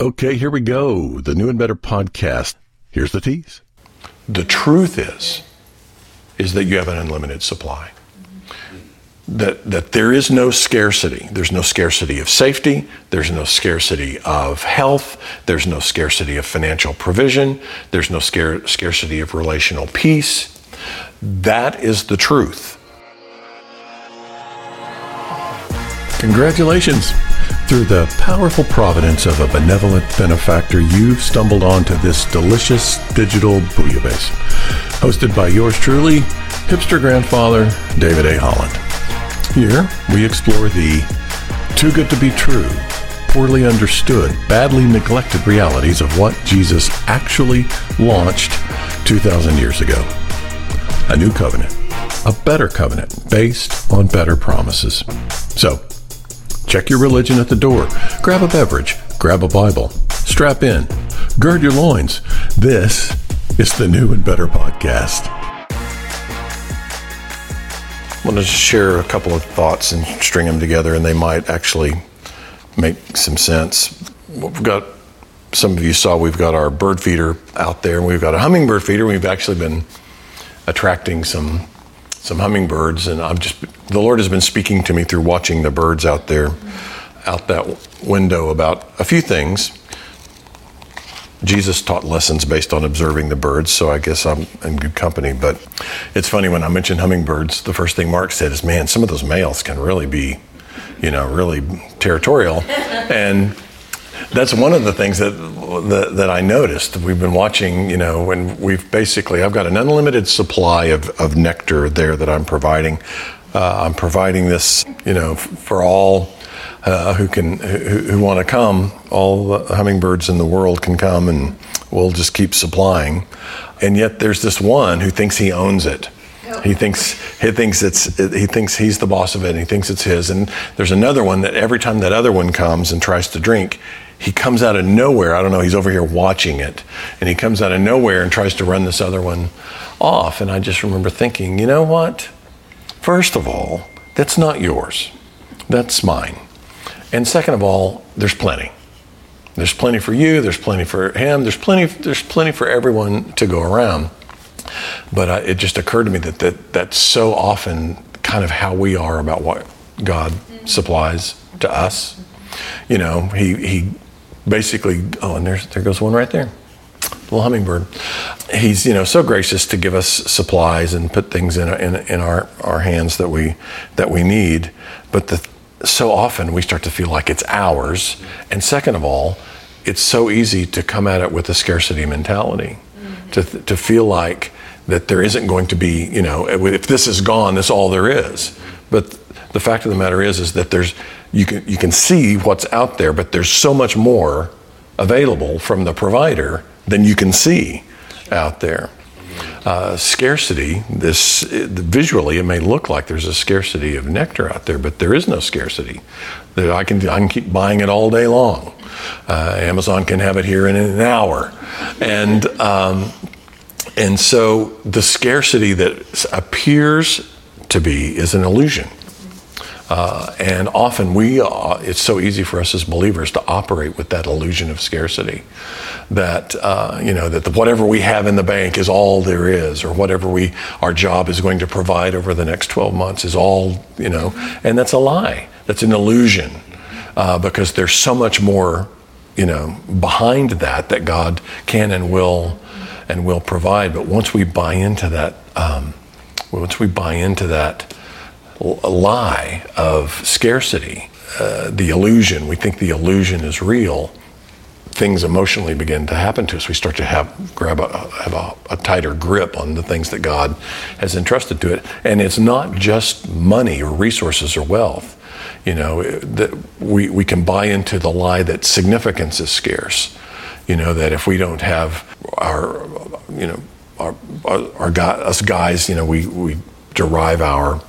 Okay, here we go. The New and Better podcast. Here's the tease. The truth is, is that you have an unlimited supply. That, that there is no scarcity. There's no scarcity of safety. There's no scarcity of health. There's no scarcity of financial provision. There's no scare, scarcity of relational peace. That is the truth. Congratulations! Through the powerful providence of a benevolent benefactor, you've stumbled onto this delicious digital bouillabaisse. Hosted by yours truly, hipster grandfather David A. Holland. Here, we explore the too good to be true, poorly understood, badly neglected realities of what Jesus actually launched 2,000 years ago. A new covenant, a better covenant based on better promises. So, Check your religion at the door. Grab a beverage. Grab a Bible. Strap in. Gird your loins. This is the New and Better Podcast. I want to share a couple of thoughts and string them together, and they might actually make some sense. We've got some of you saw we've got our bird feeder out there, and we've got a hummingbird feeder. We've actually been attracting some some hummingbirds, and I'm just the Lord has been speaking to me through watching the birds out there, out that window about a few things. Jesus taught lessons based on observing the birds, so I guess I'm in good company. But it's funny when I mention hummingbirds, the first thing Mark said is, "Man, some of those males can really be, you know, really territorial," and that's one of the things that, that, that I noticed. We've been watching, you know, when we've basically I've got an unlimited supply of, of nectar there that I'm providing. Uh, I'm providing this, you know, for all uh, who can who, who want to come. All the hummingbirds in the world can come, and we'll just keep supplying. And yet, there's this one who thinks he owns it. He thinks he thinks it's he thinks he's the boss of it. And he thinks it's his. And there's another one that every time that other one comes and tries to drink, he comes out of nowhere. I don't know, he's over here watching it. And he comes out of nowhere and tries to run this other one off. And I just remember thinking, you know what? First of all, that's not yours, that's mine. And second of all, there's plenty. There's plenty for you, there's plenty for him, there's plenty, there's plenty for everyone to go around. But uh, it just occurred to me that, that that's so often kind of how we are about what God supplies to us. You know, he, he basically, oh, and there's, there goes one right there. Little hummingbird. He's, you know, so gracious to give us supplies and put things in, in, in our, our hands that we, that we need. But the, so often we start to feel like it's ours. And second of all, it's so easy to come at it with a scarcity mentality, mm-hmm. to, to feel like that there isn't going to be, you know, if this is gone, that's all there is. But the fact of the matter is, is that there's you can you can see what's out there, but there's so much more available from the provider than you can see out there. Uh, scarcity, this visually, it may look like there's a scarcity of nectar out there, but there is no scarcity. I can I can keep buying it all day long. Uh, Amazon can have it here in an hour, and um, and so the scarcity that appears to be is an illusion. Uh, and often we, uh, it's so easy for us as believers to operate with that illusion of scarcity. That, uh, you know, that the, whatever we have in the bank is all there is, or whatever we, our job is going to provide over the next 12 months is all, you know, and that's a lie. That's an illusion uh, because there's so much more, you know, behind that that God can and will and will provide. But once we buy into that, um, once we buy into that, lie of scarcity, uh, the illusion, we think the illusion is real, things emotionally begin to happen to us. We start to have grab a, have a, a, tighter grip on the things that God has entrusted to it, and it's not just money or resources or wealth. You know that we we can buy into the lie that significance is scarce. You know that if we don't have our you know our our, our guy, us guys, you know we we derive our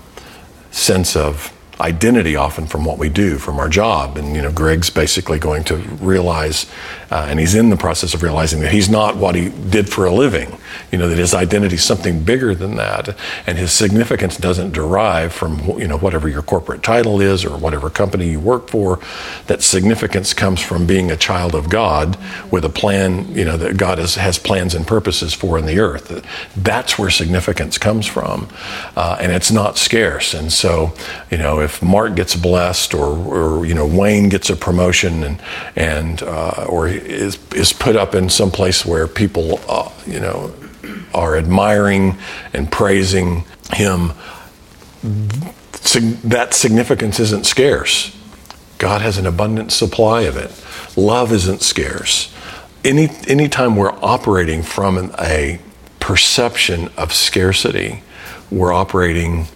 sense of identity often from what we do, from our job. And, you know, Greg's basically going to realize, uh, and he's in the process of realizing that he's not what he did for a living, you know, that his identity is something bigger than that. And his significance doesn't derive from, you know, whatever your corporate title is or whatever company you work for. That significance comes from being a child of God with a plan, you know, that God has, has plans and purposes for in the earth. That's where significance comes from. Uh, and it's not scarce. And so, you know, if Mark gets blessed or, or you know, Wayne gets a promotion and, and uh, or is, is put up in some place where people, uh, you know, are admiring and praising him, that significance isn't scarce. God has an abundant supply of it. Love isn't scarce. Any anytime we're operating from a perception of scarcity, we're operating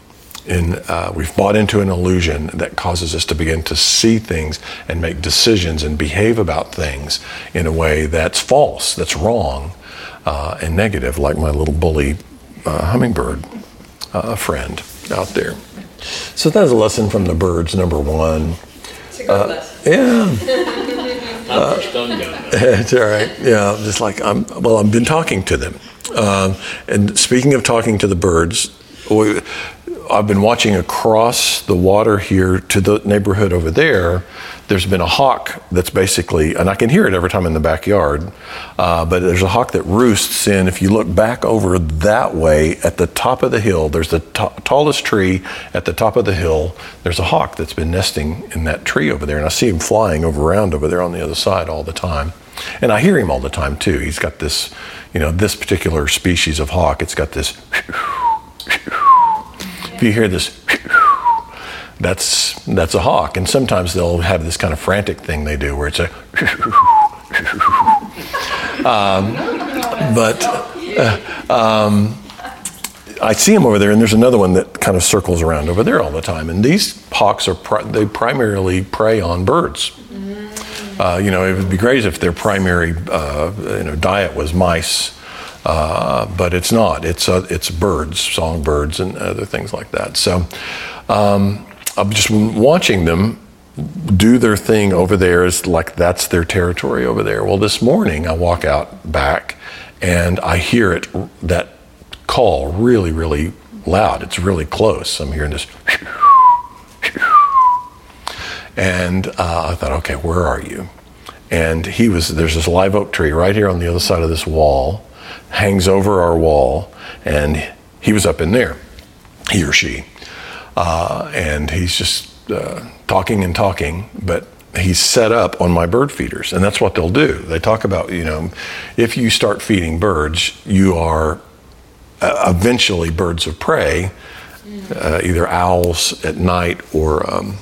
in uh, we've bought into an illusion that causes us to begin to see things and make decisions and behave about things in a way that's false, that's wrong, uh, and negative, like my little bully uh, hummingbird uh, friend out there. So that's a lesson from the birds. Number one. Uh, yeah. Uh, it's all right. Yeah, just like I'm. Well, I've been talking to them, um, and speaking of talking to the birds, I've been watching across the water here to the neighborhood over there. There's been a hawk that's basically, and I can hear it every time in the backyard, uh, but there's a hawk that roosts in. If you look back over that way at the top of the hill, there's the t- tallest tree at the top of the hill. There's a hawk that's been nesting in that tree over there, and I see him flying over around over there on the other side all the time. And I hear him all the time too. He's got this, you know, this particular species of hawk, it's got this if you hear this, that's that's a hawk, and sometimes they'll have this kind of frantic thing they do where it's a. um, but uh, um, I see them over there, and there's another one that kind of circles around over there all the time. And these hawks are pri- they primarily prey on birds. Uh, you know, it would be great if their primary uh, you know diet was mice uh, but it's not. It's uh, it's birds, songbirds, and other things like that. So um, I'm just watching them do their thing over there is like that's their territory over there. Well, this morning I walk out back and I hear it that call really really loud. It's really close. I'm hearing this. And uh, I thought, okay, where are you? And he was, there's this live oak tree right here on the other side of this wall hangs over our wall, and he was up in there, he or she. Uh, and he's just uh, talking and talking, but he's set up on my bird feeders, and that's what they'll do. They talk about, you know, if you start feeding birds, you are uh, eventually birds of prey, uh, either owls at night or um,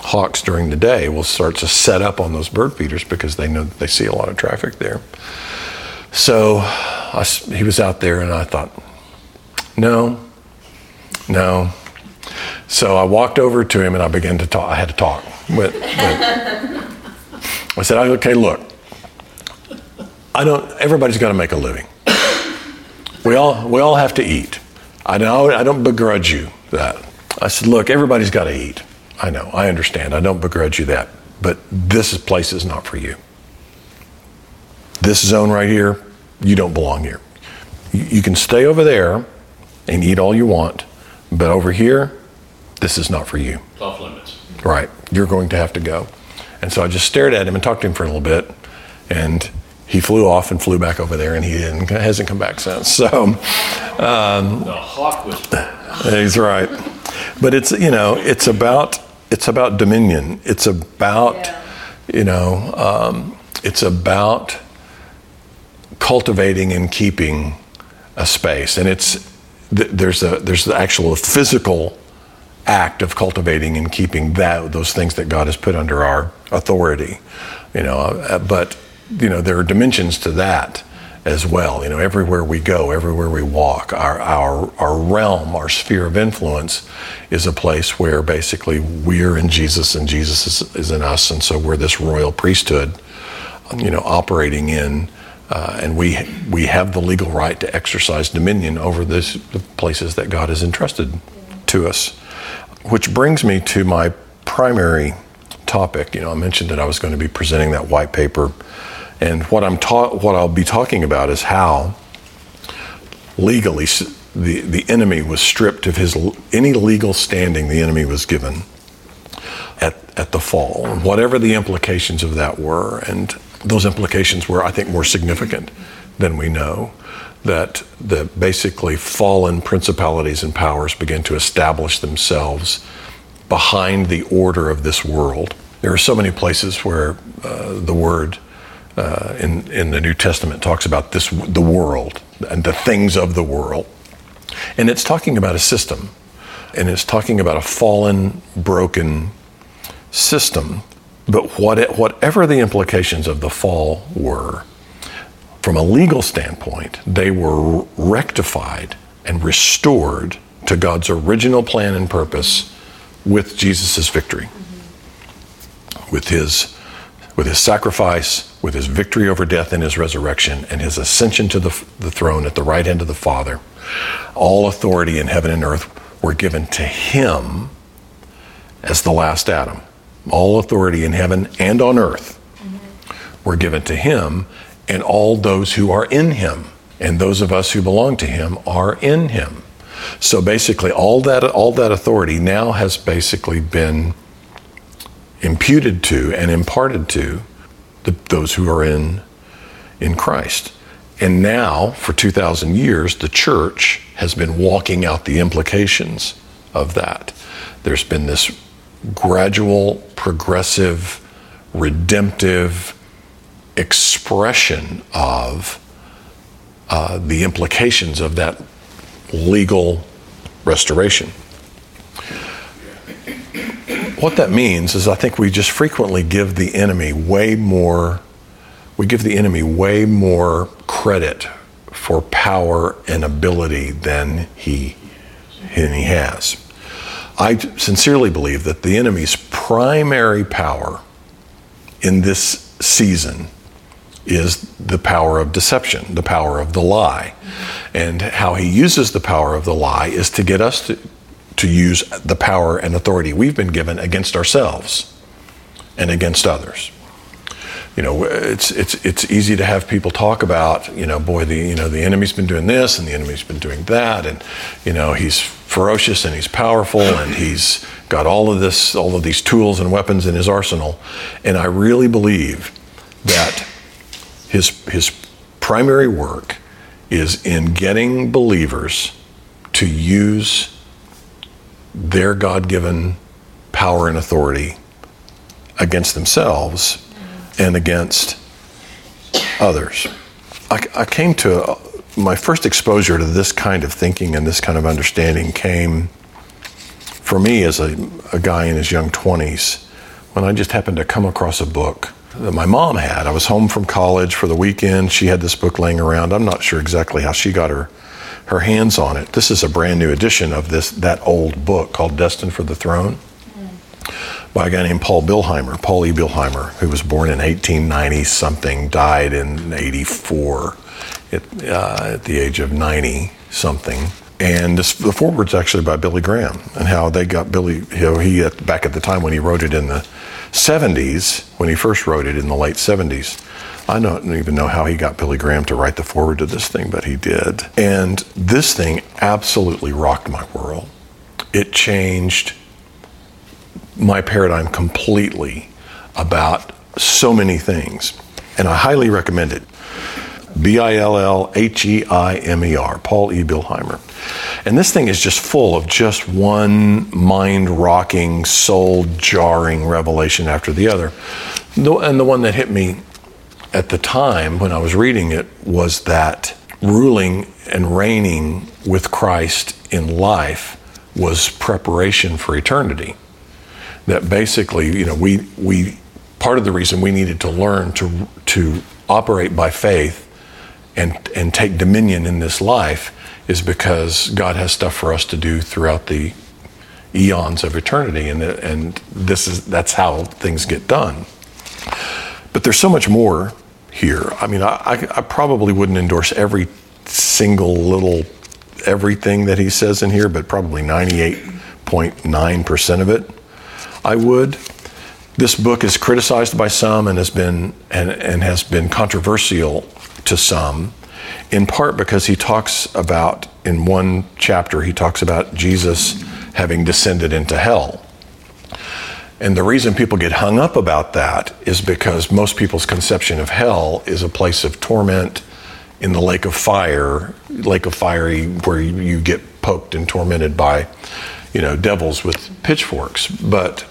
hawks during the day will start to set up on those bird feeders because they know they see a lot of traffic there. So I, he was out there, and I thought, no, no. So I walked over to him and I began to talk. I had to talk. But, but I said, okay, look, I don't, everybody's got to make a living. We all, we all have to eat. I know, I don't begrudge you that. I said, look, everybody's got to eat. I know, I understand. I don't begrudge you that. But this place is not for you. This zone right here, you don't belong here. You can stay over there and eat all you want, but over here, this is not for you. Off limits. Right. You're going to have to go. And so I just stared at him and talked to him for a little bit, and he flew off and flew back over there, and he hasn't come back since. So um, the hawk was. He's right, but it's you know it's about it's about dominion. It's about yeah. you know um, it's about cultivating and keeping a space. And it's there's a there's the actual physical act of cultivating and keeping that those things that God has put under our authority. You know, uh, but you know there are dimensions to that as well. You know, everywhere we go, everywhere we walk, our our our realm, our sphere of influence is a place where basically we're in Jesus and Jesus is, is in us, and so we're this royal priesthood. You know, operating in uh, and we we have the legal right to exercise dominion over this, the places that God has entrusted to us. which brings me to my primary topic. You know, I mentioned that I was going to be presenting that white paper, and what I'm ta- what I'll be talking about is how legally the the enemy was stripped of his any legal standing the enemy was given at at the fall, whatever the implications of that were, and those implications were, I think, more significant than we know. That the basically fallen principalities and powers begin to establish themselves behind the order of this world. There are so many places where uh, the word uh, in in the New Testament talks about this the world and the things of the world, and it's talking about a system, and it's talking about a fallen, broken system. But what, whatever the implications of the fall were, from a legal standpoint, they were rectified and restored to God's original plan and purpose with Jesus' victory, with his, with his sacrifice, with his victory over death and his resurrection, and his ascension to the, the throne at the right hand of the Father. All authority in heaven and earth were given to him as the last Adam. All authority in heaven and on earth mm-hmm. were given to him and all those who are in him. And those of us who belong to him are in him. So basically, all that, all that authority now has basically been imputed to and imparted to the, those who are in, in Christ. And now, for 2,000 years, the church has been walking out the implications of that. There's been this gradual, progressive, redemptive expression of uh, the implications of that legal restoration. What that means is, I think we just frequently give the enemy way more, we give the enemy way more credit for power and ability than he, than he has. I sincerely believe that the enemy's primary power in this season is the power of deception, the power of the lie. And how he uses the power of the lie is to get us to, to use the power and authority we've been given against ourselves and against others. You know, it's it's it's easy to have people talk about, you know, boy, the you know the enemy's been doing this and the enemy's been doing that, and you know he's ferocious and he's powerful and he's got all of this, all of these tools and weapons in his arsenal, and I really believe that his, his primary work is in getting believers to use their God given power and authority against themselves and against others. I, I came to my first exposure to this kind of thinking and this kind of understanding came for me as a, a guy in his young 20s when I just happened to come across a book that my mom had. I was home from college for the weekend. She had this book laying around. I'm not sure exactly how she got her her hands on it. This is a brand new edition of this that old book called Destined for the Throne by a guy named Paul Billheimer, Paul E. Billheimer, who was born in 1890 something, died in 84 at, uh, at the age of 90 something. And this, the foreword's actually by Billy Graham and how they got Billy, you know, he, back at the time when he wrote it in the 70s, when he first wrote it in the late 70s, I don't even know how he got Billy Graham to write the foreword to this thing, but he did. And this thing absolutely rocked my world. It changed my paradigm completely about so many things. And I highly recommend it. B I L L H E I M E R, Paul E. Billheimer. And this thing is just full of just one mind rocking, soul jarring revelation after the other. And the one that hit me at the time when I was reading it was that ruling and reigning with Christ in life was preparation for eternity. That basically, you know, we, we part of the reason we needed to learn to, to operate by faith and, and take dominion in this life is because God has stuff for us to do throughout the eons of eternity, and, and this is, that's how things get done. But there's so much more here. I mean, I, I probably wouldn't endorse every single little everything that he says in here, but probably 98 99.9% of it, I would. This book is criticized by some and has been and, and has been controversial to some, in part because he talks about in one chapter he talks about Jesus having descended into hell. And the reason people get hung up about that is because most people's conception of hell is a place of torment in the lake of fire, lake of fiery, where you, get poked and tormented by, you know, devils with pitchforks. But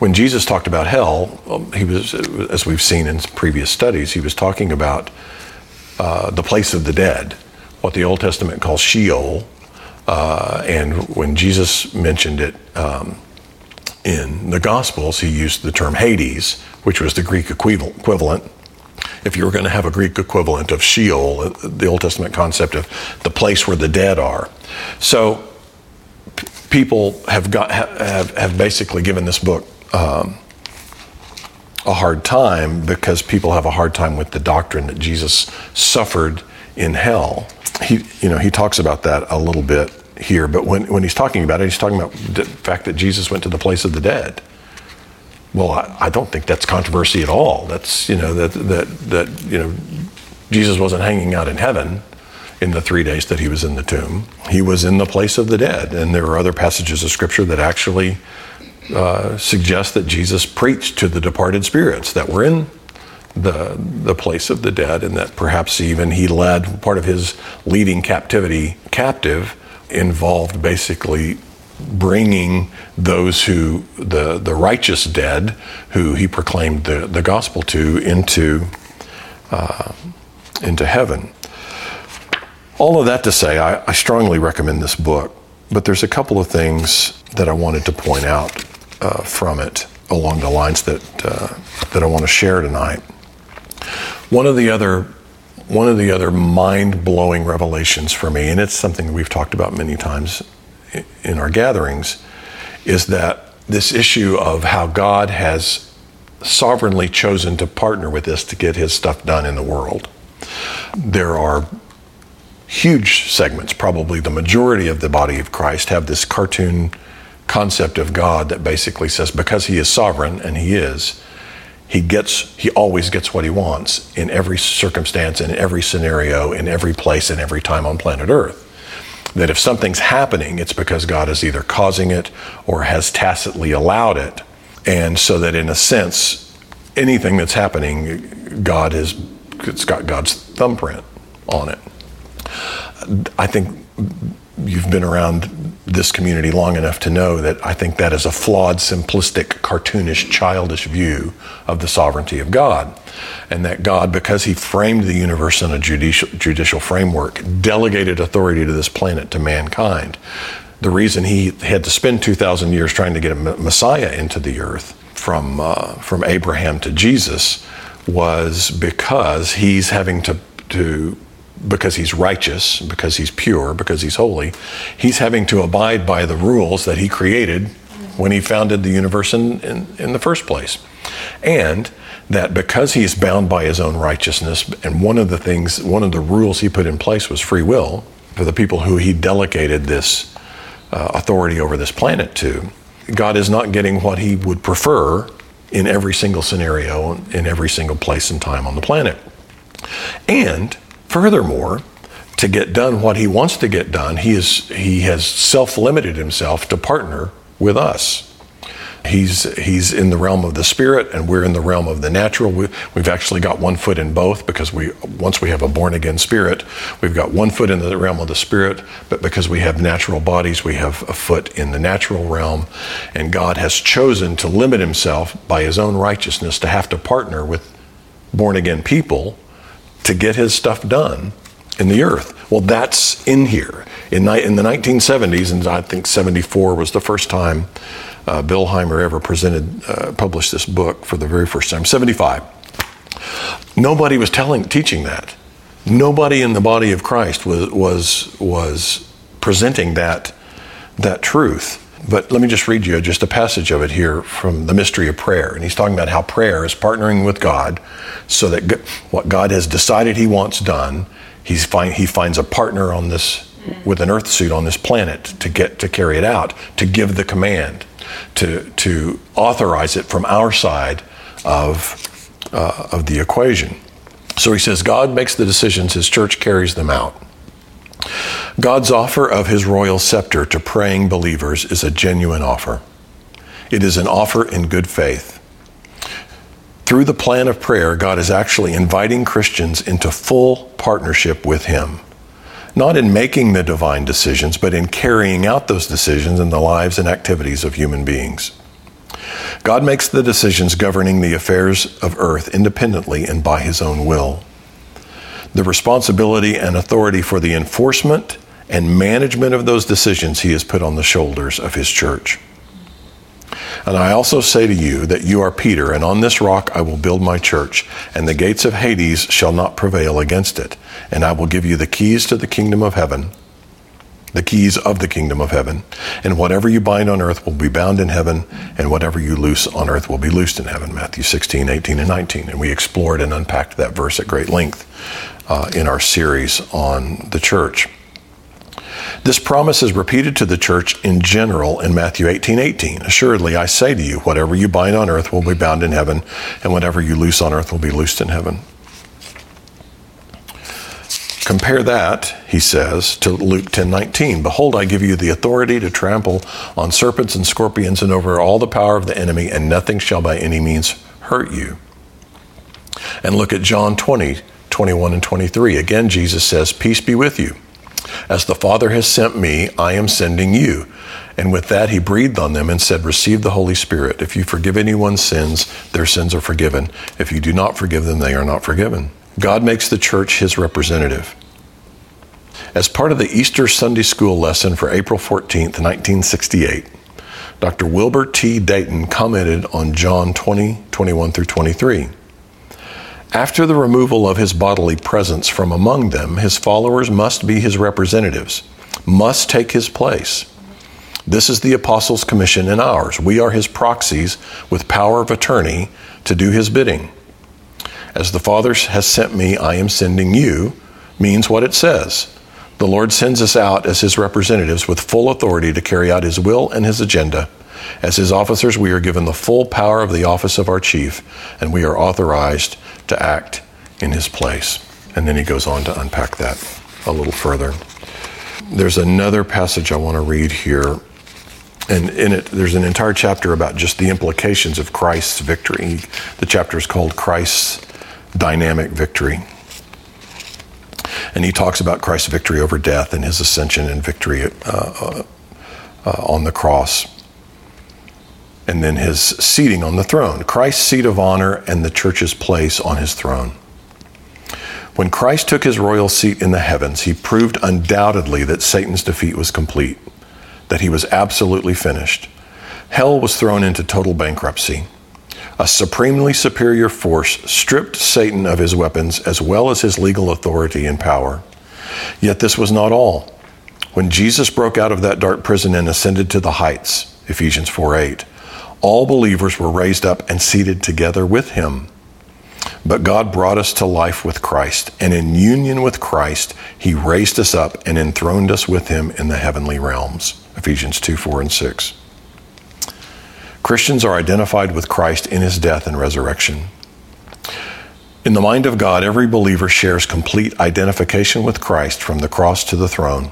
when Jesus talked about hell, um, he was, as we've seen in previous studies, he was talking about uh, the place of the dead, what the Old Testament calls Sheol. Uh, and when Jesus mentioned it, um, in the Gospels, he used the term Hades, which was the Greek equivalent. If you were going to have a Greek equivalent of Sheol, uh, the Old Testament concept of the place where the dead are. So people have, got, have, have basically given this book um, a hard time because people have a hard time with the doctrine that Jesus suffered in hell. He, you know, he talks about that a little bit here, but when, when he's talking about it, he's talking about the fact that Jesus went to the place of the dead. Well, I, I don't think that's controversy at all. That's, you know, that, that, that, you know, Jesus wasn't hanging out in heaven in the three days that he was in the tomb. He was in the place of the dead. And there are other passages of scripture that actually uh, suggest that Jesus preached to the departed spirits that were in the, the place of the dead, and that perhaps even he led part of his leading captivity captive involved basically bringing those who the the righteous dead who he proclaimed the, the gospel to into uh, into heaven. All of that to say I, I, strongly recommend this book but there's a couple of things that I wanted to point out uh, from it along the lines that uh, that I want to share tonight one of the other one of the other mind blowing revelations for me, and it's something we've talked about many times in our gatherings, is that this issue of how God has sovereignly chosen to partner with us to get his stuff done in the world. There are huge segments, probably the majority of the body of Christ, have this cartoon concept of God that basically says because he is sovereign, and he is, he gets he always gets what he wants in every circumstance in every scenario in every place and every time on planet earth. That if something's happening it's because god is either causing it or has tacitly allowed it. And so that in a sense anything that's happening god has it's got god's thumbprint on it. I think you've been around this community long enough to know that I think that is a flawed, simplistic, cartoonish, childish view of the sovereignty of God. And that God, because He framed the universe in a judicial, judicial framework, delegated authority to this planet to mankind. The reason He had to spend 2,000 years trying to get a Messiah into the earth from, uh, from Abraham to Jesus was because He's having to, to because he's righteous, because he's pure, because he's holy, he's having to abide by the rules that he created when he founded the universe in, in, in, the first place. And that because he's bound by his own righteousness, and one of the things, one of the rules he put in place was free will for the people who he delegated this uh, authority over this planet to, God is not getting what he would prefer in every single scenario, in every single place and time on the planet. And Furthermore, to get done what he wants to get done, he, is, he has self limited himself to partner with us. He's, he's in the realm of the spirit, and we're in the realm of the natural. We, have actually got one foot in both because we, once we have a born again spirit, we've got one foot in the realm of the spirit, but because we have natural bodies, we have a foot in the natural realm. And God has chosen to limit himself by his own righteousness to have to partner with born again people to get his stuff done in the earth. Well, that's in here. In, in the 1970s, and I think 74 was the first time uh, Billheimer ever presented, uh, published this book for the very first time. 75. Nobody was telling, teaching that. Nobody in the body of Christ was, was, was presenting that, that truth. But let me just read you just a passage of it here from the mystery of prayer. And he's talking about how prayer is partnering with God so that what God has decided he wants done, he's find, he finds a partner on this with an earth suit on this planet to get to carry it out, to give the command, to to authorize it from our side of uh, of the equation. So he says God makes the decisions, his church carries them out. God's offer of his royal scepter to praying believers is a genuine offer. It is an offer in good faith. Through the plan of prayer, God is actually inviting Christians into full partnership with him. Not in making the divine decisions, but in carrying out those decisions in the lives and activities of human beings. God makes the decisions governing the affairs of earth independently and by his own will. The responsibility and authority for the enforcement and management of those decisions he has put on the shoulders of his church. And I also say to you that you are Peter, and on this rock I will build my church, and the gates of Hades shall not prevail against it. And I will give you the keys to the kingdom of heaven, the keys of the kingdom of heaven. And whatever you bind on earth will be bound in heaven, and whatever you loose on earth will be loosed in heaven. Matthew 16, 18, and 19. And we explored and unpacked that verse at great length uh, in our series on the church. This promise is repeated to the church in general in Matthew 18 18. Assuredly, I say to you, whatever you bind on earth will be bound in heaven, and whatever you loose on earth will be loosed in heaven. Compare that, he says, to Luke 10 19. Behold, I give you the authority to trample on serpents and scorpions and over all the power of the enemy, and nothing shall by any means hurt you. And look at John 20, 21 and 23. Again, Jesus says, Peace be with you. As the Father has sent me, I am sending you. And with that, he breathed on them and said, Receive the Holy Spirit. If you forgive anyone's sins, their sins are forgiven. If you do not forgive them, they are not forgiven. God makes the church his representative. As part of the Easter Sunday School lesson for April 14th, 1968, Dr. Wilbur T. Dayton commented on John 20, 21 through 23. After the removal of his bodily presence from among them, his followers must be his representatives, must take his place. This is the apostles' commission and ours. We are his proxies with power of attorney to do his bidding. As the Father has sent me, I am sending you, means what it says. The Lord sends us out as his representatives with full authority to carry out his will and his agenda. As his officers, we are given the full power of the office of our chief, and we are authorized to act in his place. And then he goes on to unpack that a little further. There's another passage I want to read here. And in it, there's an entire chapter about just the implications of Christ's victory. The chapter is called Christ's Dynamic Victory. And he talks about Christ's victory over death and his ascension and victory uh, uh, uh, on the cross and then his seating on the throne, Christ's seat of honor and the church's place on his throne. When Christ took his royal seat in the heavens, he proved undoubtedly that Satan's defeat was complete, that he was absolutely finished. Hell was thrown into total bankruptcy. A supremely superior force stripped Satan of his weapons as well as his legal authority and power. Yet this was not all. When Jesus broke out of that dark prison and ascended to the heights, Ephesians 4 8, all believers were raised up and seated together with him. But God brought us to life with Christ, and in union with Christ, he raised us up and enthroned us with him in the heavenly realms. Ephesians 2 4 and 6. Christians are identified with Christ in his death and resurrection. In the mind of God, every believer shares complete identification with Christ from the cross to the throne.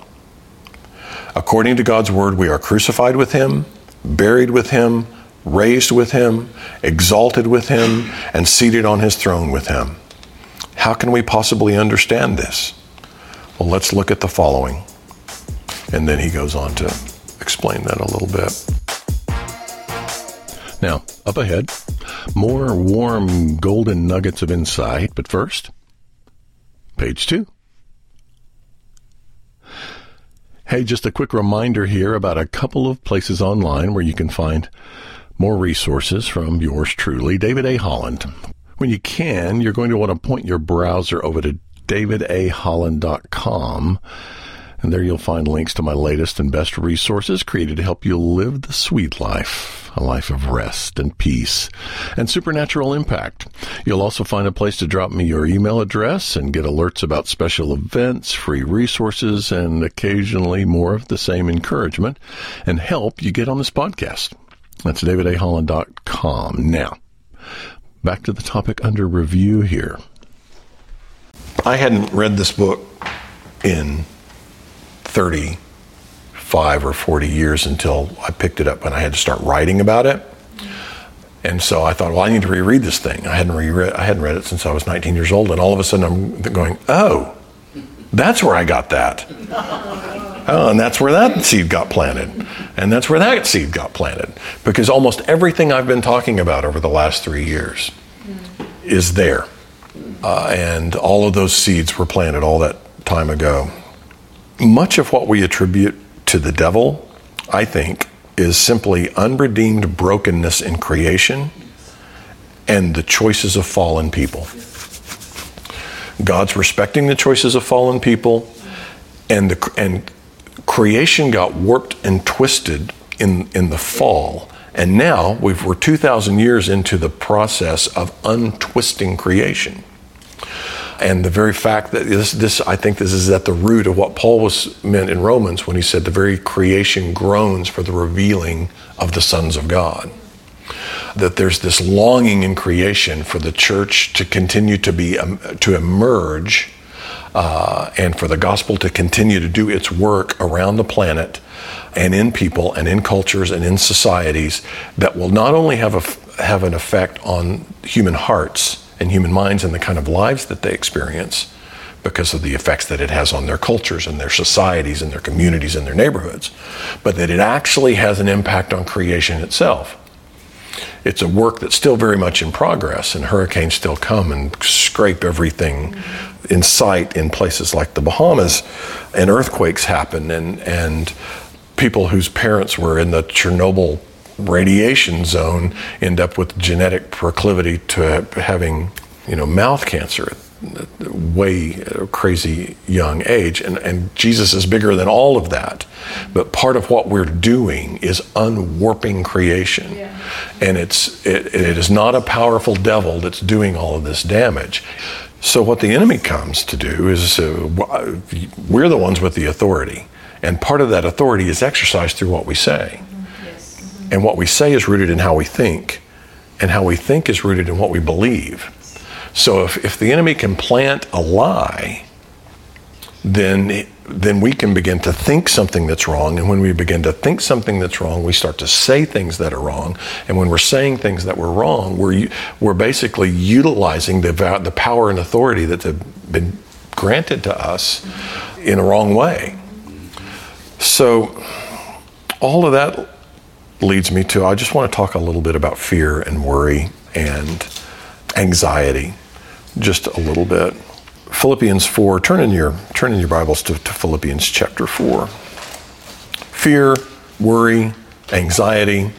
According to God's word, we are crucified with him, buried with him, raised with him, exalted with him, and seated on his throne with him. How can we possibly understand this? Well, let's look at the following. And then he goes on to explain that a little bit. Now, up ahead, more warm golden nuggets of insight, but first, page two. Hey, just a quick reminder here about a couple of places online where you can find more resources from yours truly, David A. Holland. When you can, you're going to want to point your browser over to davidaholland.com. And there you'll find links to my latest and best resources created to help you live the sweet life. a life of rest and peace and supernatural impact. You'll also find a place to drop me your email address and get alerts about special events, free resources, and occasionally more of the same encouragement and help you get on this podcast. That's davidaholland.com. Now, back to the topic under review here. I hadn't read this book in 35 or 40 years until I picked it up and I had to start writing about it. And so I thought, well, I need to reread this thing. I hadn't reread, I hadn't read it since I was 19 years old, and all of a sudden I'm going, oh, that's where I got that. Oh, and that's where that seed got planted. And that's where that seed got planted. Because almost everything I've been talking about over the last three years is there. Uh, and all of those seeds were planted all that time ago. Much of what we attribute to the devil, I think, is simply unredeemed brokenness in creation and the choices of fallen people. God's respecting the choices of fallen people, and, the, and creation got warped and twisted in, in the fall. And now we've, we're 2,000 years into the process of untwisting creation. And the very fact that this, this, I think this is at the root of what Paul was meant in Romans when he said the very creation groans for the revealing of the sons of God. That there's this longing in creation for the church to continue to be, um, to emerge uh, and for the gospel to continue to do its work around the planet and in people and in cultures and in societies that will not only have, a, have an effect on human hearts and human minds and the kind of lives that they experience because of the effects that it has on their cultures and their societies and their communities and their neighborhoods, but that it actually has an impact on creation itself. It's a work that's still very much in progress, and hurricanes still come and scrape everything in sight in places like the Bahamas, and earthquakes happen, and, and people whose parents were in the Chernobyl radiation zone end up with genetic proclivity to having, you know, mouth cancer way crazy young age. And, and Jesus is bigger than all of that. But part of what we're doing is unwarping creation. Yeah. And it's, it, it is not a powerful devil that's doing all of this damage. So, what the enemy comes to do is uh, we're the ones with the authority. And part of that authority is exercised through what we say. And what we say is rooted in how we think, and how we think is rooted in what we believe. So if, if the enemy can plant a lie, then, then we can begin to think something that's wrong. And when we begin to think something that's wrong, we start to say things that are wrong. And when we're saying things that were wrong, we're, we're basically utilizing the, the power and authority that's been granted to us in a wrong way. So, all of that leads me to I just want to talk a little bit about fear and worry and anxiety, just a little bit. Philippians 4, turn in your, turn in your Bibles to, to Philippians chapter 4. Fear, worry, anxiety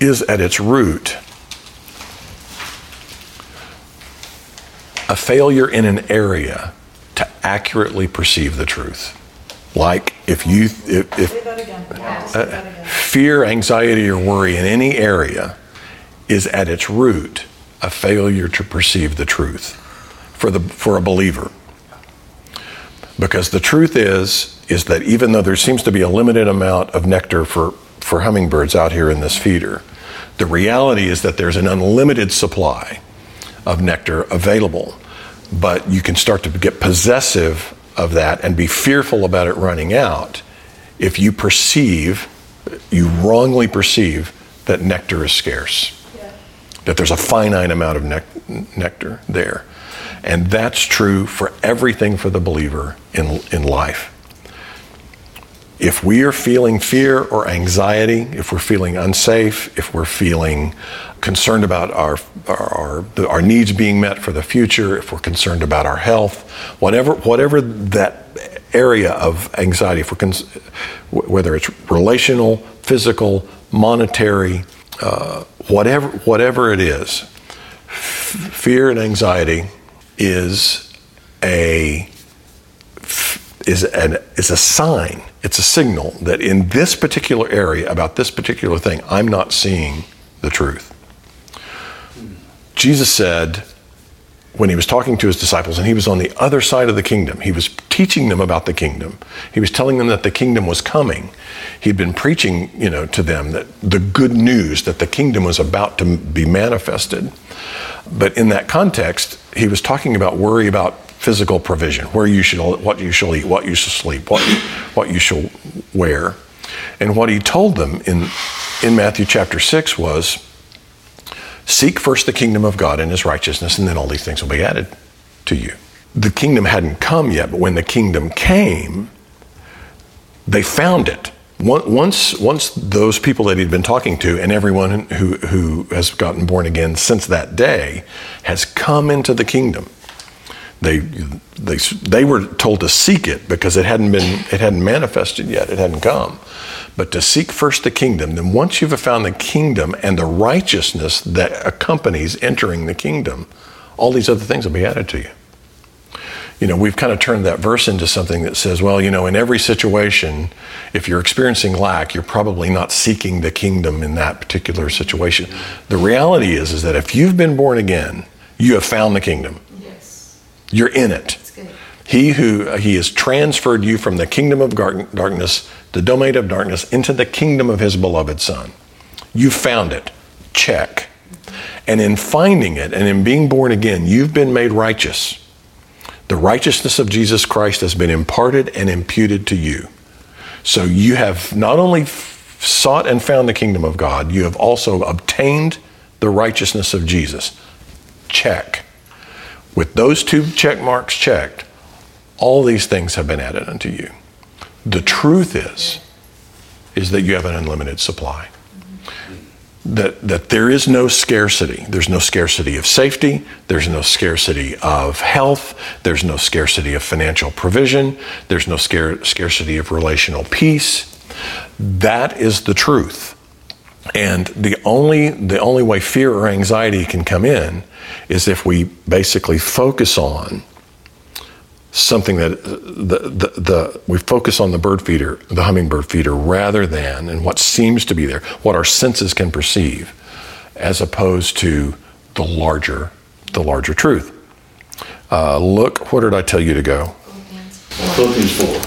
is at its root a failure in an area to accurately perceive the truth. Like if you if, if uh, fear, anxiety, or worry in any area is at its root a failure to perceive the truth for the for a believer. Because the truth is is that even though there seems to be a limited amount of nectar for, for hummingbirds out here in this feeder, the reality is that there's an unlimited supply of nectar available. But you can start to get possessive of that and be fearful about it running out if you perceive, you wrongly perceive that nectar is scarce. That there's a finite amount of ne- nectar there. And that's true for everything for the believer in, in life. If we are feeling fear or anxiety, if we're feeling unsafe, if we're feeling concerned about our, our, our, our, needs being met for the future, if we're concerned about our health, whatever, whatever that area of anxiety, if we're whether it's relational, physical, monetary, uh, whatever, whatever it is, fear and anxiety is a is, an, is a sign, it's a signal that in this particular area, about this particular thing, I'm not seeing the truth. Jesus said, when he was talking to his disciples, and he was on the other side of the kingdom, he was teaching them about the kingdom. He was telling them that the kingdom was coming. He'd been preaching, you know, to them that the good news that the kingdom was about to be manifested. But in that context, he was talking about worry about physical provision, where you should, what you shall eat, what you shall sleep, what, what you shall wear. And what he told them in, in Matthew chapter 6 was seek first the kingdom of God and his righteousness, and then all these things will be added to you. The kingdom hadn't come yet, but when the kingdom came, they found it. Once, once those people that he'd been talking to and everyone who, who has gotten born again since that day has come into the kingdom, they, they, they were told to seek it because it hadn't been it hadn't manifested yet. It hadn't come. But to seek first the kingdom then once you've found the kingdom and the righteousness that accompanies entering the kingdom all these other things will be added to you. You know we've kind of turned that verse into something that says well you know in every situation if you're experiencing lack you're probably not seeking the kingdom in that particular situation. The reality is is that if you've been born again you have found the kingdom you're in it. He who uh, he has transferred you from the kingdom of darkness, the domain of darkness, into the kingdom of his beloved Son. You found it. Check. And in finding it and in being born again, you've been made righteous. The righteousness of Jesus Christ has been imparted and imputed to you. So you have not only sought and found the kingdom of God, you have also obtained the righteousness of Jesus. Check. With those two check marks checked, all these things have been added unto you. The truth is, is that you have an unlimited supply. That, that there is no scarcity. There's no scarcity of safety. There's no scarcity of health. There's no scarcity of financial provision. There's no scare, scarcity of relational peace. That is the truth. And the only, the only way fear or anxiety can come in is if we basically focus on something that the, the, the, we focus on the bird feeder, the hummingbird feeder, rather than and what seems to be there, what our senses can perceive, as opposed to the larger, the larger truth. Uh, look, what did I tell you to go? Philippians 4.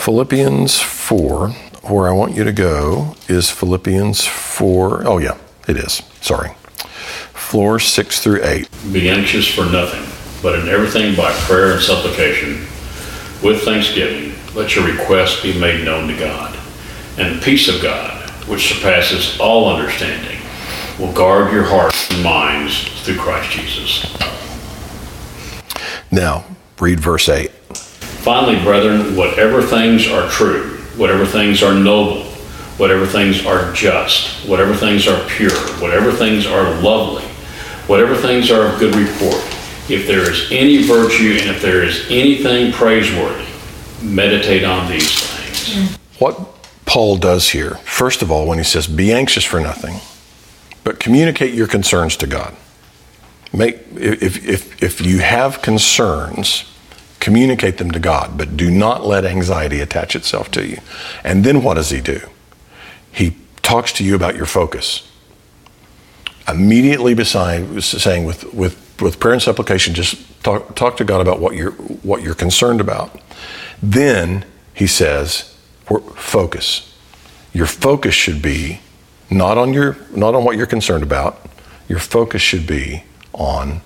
Philippians 4. Where I want you to go is Philippians 4. Oh, yeah, it is. Sorry floor 6 through 8. Be anxious for nothing, but in everything by prayer and supplication, with thanksgiving, let your requests be made known to God. And the peace of God, which surpasses all understanding, will guard your hearts and minds through Christ Jesus. Now, read verse 8. Finally, brethren, whatever things are true, whatever things are noble, whatever things are just, whatever things are pure, whatever things are lovely, whatever things are of good report, if there is any virtue and if there is anything praiseworthy, meditate on these things. Mm. What Paul does here, first of all, when he says, be anxious for nothing, but communicate your concerns to God. Make, if, if, if you have concerns, communicate them to God, but do not let anxiety attach itself to you. And then what does he do? He talks to you about your focus immediately beside saying with, with, with prayer and supplication, just talk, talk to God about what you're, what you're concerned about. Then he says, focus. Your focus should be not on, your, not on what you're concerned about. Your focus should be on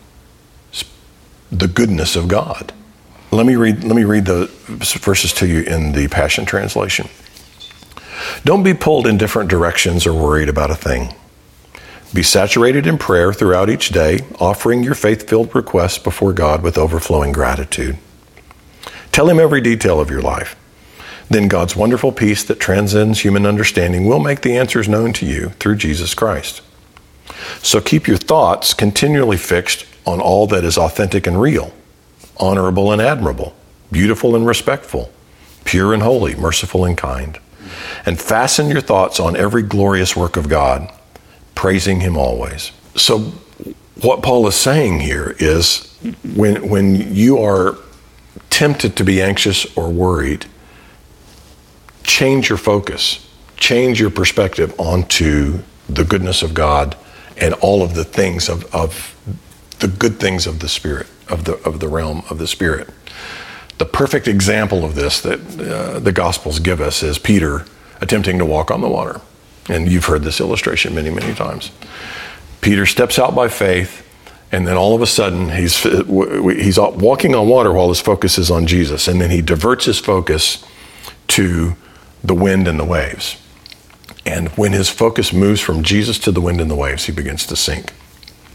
the goodness of God. Let me read, let me read the verses to you in the Passion Translation. Don't be pulled in different directions or worried about a thing. Be saturated in prayer throughout each day, offering your faith filled requests before God with overflowing gratitude. Tell Him every detail of your life. Then God's wonderful peace that transcends human understanding will make the answers known to you through Jesus Christ. So keep your thoughts continually fixed on all that is authentic and real, honorable and admirable, beautiful and respectful, pure and holy, merciful and kind. And fasten your thoughts on every glorious work of God praising Him always. So, what Paul is saying here is when, when you are tempted to be anxious or worried, change your focus, change your perspective onto the goodness of God and all of the things of, of the good things of the Spirit, of the, of the realm of the Spirit. The perfect example of this that uh, the Gospels give us is Peter attempting to walk on the water. And you've heard this illustration many, many times. Peter steps out by faith, and then all of a sudden he's, he's walking on water while his focus is on Jesus. And then he diverts his focus to the wind and the waves. And when his focus moves from Jesus to the wind and the waves, he begins to sink.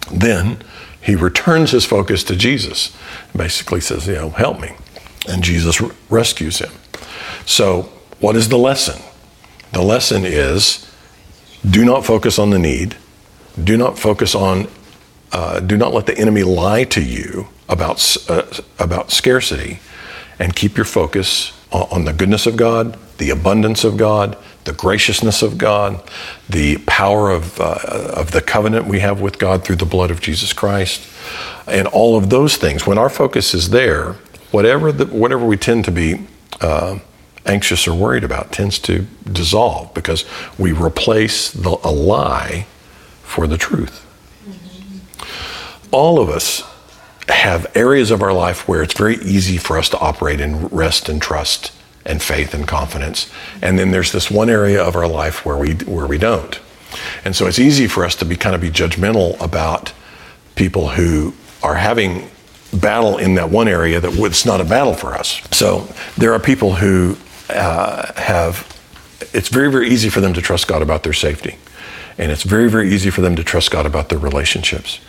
Then he returns his focus to Jesus, basically says, You know, help me. And Jesus rescues him. So, what is the lesson? The lesson is do not focus on the need, do not focus on, uh, do not let the enemy lie to you about, uh, about scarcity, and keep your focus on the goodness of God, the abundance of God, the graciousness of God, the power of, uh, of the covenant we have with God through the blood of Jesus Christ, and all of those things. When our focus is there, whatever, the, whatever we tend to be uh, anxious or worried about tends to dissolve because we replace the, a lie for the truth. All of us have areas of our life where it's very easy for us to operate in rest and trust and faith and confidence. And then there's this one area of our life where we where we don't. And so it's easy for us to be kind of be judgmental about people who are having battle in that one area that it's not a battle for us. So there are people who uh, have it's very very easy for them to trust God about their safety. And it's very very easy for them to trust God about their relationships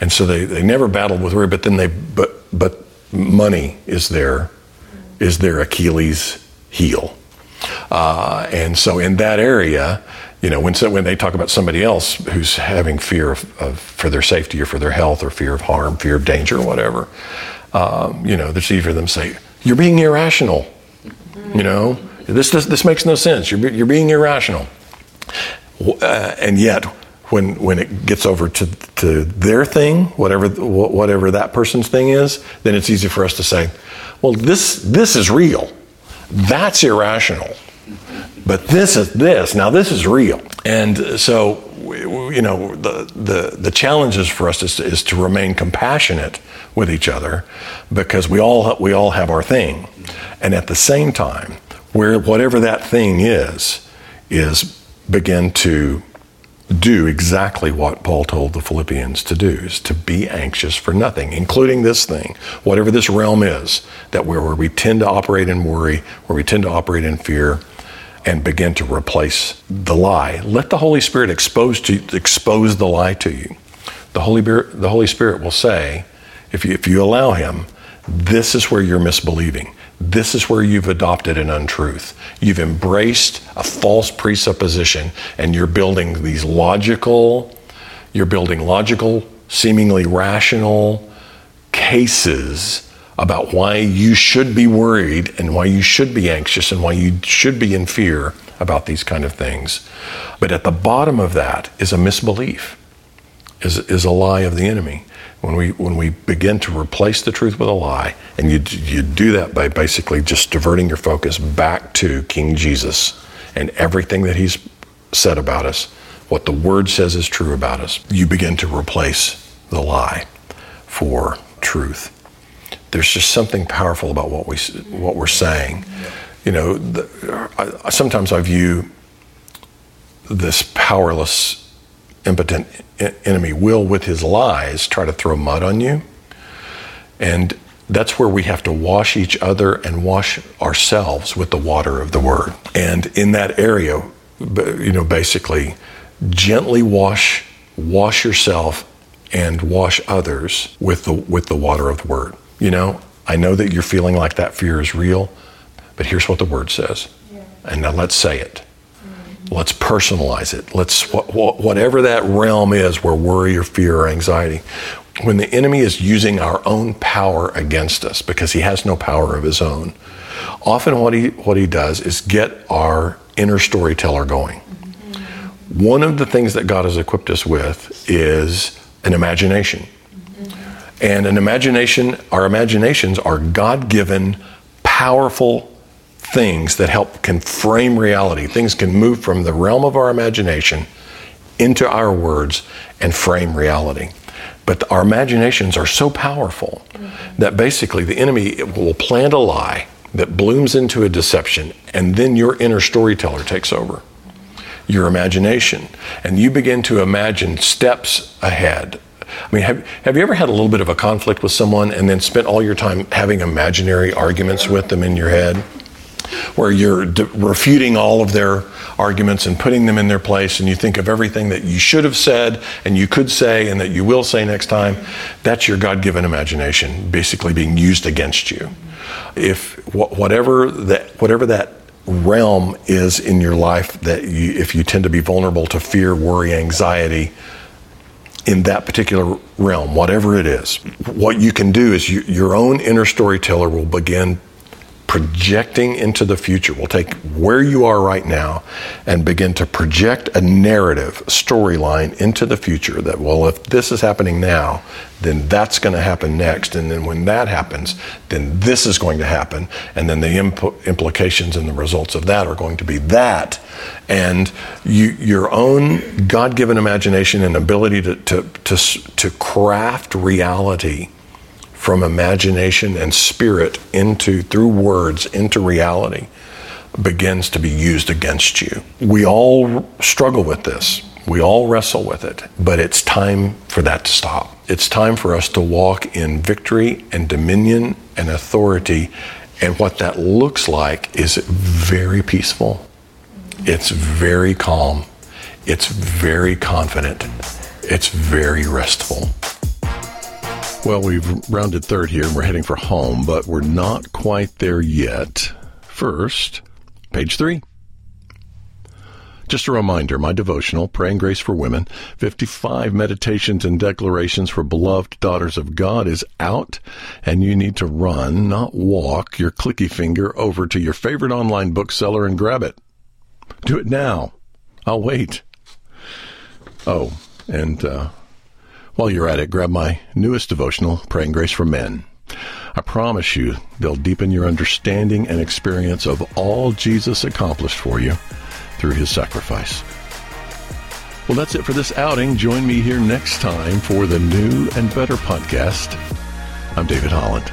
and so they, they never battled with worry. But then they but but money is their is their Achilles heel, uh, and so in that area, you know, when so, when they talk about somebody else who's having fear of, of, for their safety or for their health or fear of harm, fear of danger, or whatever, um, you know, it's easy for them say, "You're being irrational." You know, this this, this makes no sense. You're you're being irrational, uh, and yet when when it gets over to to their thing, whatever whatever that person's thing is, then it's easy for us to say, well, this this is real. That's irrational. But this is this. Now this is real. And so you know the the the challenges for us is is to remain compassionate with each other because we all we all have our thing. And at the same time, where whatever that thing is is begin to do exactly what Paul told the Philippians to do is to be anxious for nothing, including this thing, whatever this realm is, that where, where we tend to operate in worry, where we tend to operate in fear, and begin to replace the lie. Let the Holy Spirit expose to expose the lie to you. The Holy the Holy Spirit will say, if you, if you allow Him, this is where you're misbelieving. This is where you've adopted an untruth. You've embraced a false presupposition and you're building these logical, you're building logical, seemingly rational cases about why you should be worried and why you should be anxious and why you should be in fear about these kind of things. But at the bottom of that is a misbelief, is, is a lie of the enemy when we when we begin to replace the truth with a lie, and you you do that by basically just diverting your focus back to King Jesus and everything that He's said about us, what the Word says is true about us, you begin to replace the lie for truth. There's just something powerful about what we what we're saying. You know, the, I, sometimes I view this powerless impotent enemy will, with his lies, try to throw mud on you. And that's where we have to wash each other and wash ourselves with the water of the word. And in that area, you know, basically, gently wash wash yourself and wash others with the with the water of the word. You know, I know that you're feeling like that fear is real, but here's what the word says. Yeah. And now let's say it. Let's personalize it. Let's whatever that realm is where worry or fear or anxiety. When the enemy is using our own power against us because he has no power of his own, often what he what he does is get our inner storyteller going. One of the things that God has equipped us with is an imagination. And an imagination, our imaginations are God given, powerful things that help can frame reality. Things can move from the realm of our imagination into our words and frame reality. But our imaginations are so powerful mm-hmm. that basically the enemy will plant a lie that blooms into a deception, and then your inner storyteller takes over your imagination. And you begin to imagine steps ahead. I mean, have, have you ever had a little bit of a conflict with someone and then spent all your time having imaginary arguments with them in your head? Where you're de- refuting all of their arguments and putting them in their place, and you think of everything that you should have said and you could say and that you will say next time. That's your God given imagination basically being used against you. If wh- whatever that, whatever that realm is in your life that you, if you tend to be vulnerable to fear, worry, anxiety, in that particular realm, whatever it is, what you can do is you, your own inner storyteller will begin projecting into the future. We'll take where you are right now and begin to project a narrative, storyline into the future that, well, if this is happening now, then that's going to happen next. And then when that happens, then this is going to happen. And then the imp- implications and the results of that are going to be that. And you, your own God given imagination and ability to, to, to, to craft reality from imagination and spirit into, through words, into reality begins to be used against you. We all struggle with this. We all wrestle with it, but it's time for that to stop. It's time for us to walk in victory and dominion and authority. And what that looks like is very peaceful. It's very calm. It's very confident. It's very restful. Well, we've rounded third here and we're heading for home, but we're not quite there yet. First, page three. Just a reminder, my devotional, Praying Grace for Women, 55 meditations and declarations for beloved daughters of God is out, and you need to run, not walk, your clicky finger over to your favorite online bookseller and grab it. Do it now. I'll wait. Oh, and uh, while you're at it, grab my newest devotional, Praying Grace for Men. I promise you, they'll deepen your understanding and experience of all Jesus accomplished for you through his sacrifice. Well, that's it for this outing. Join me here next time for the new and better podcast. I'm David Holland.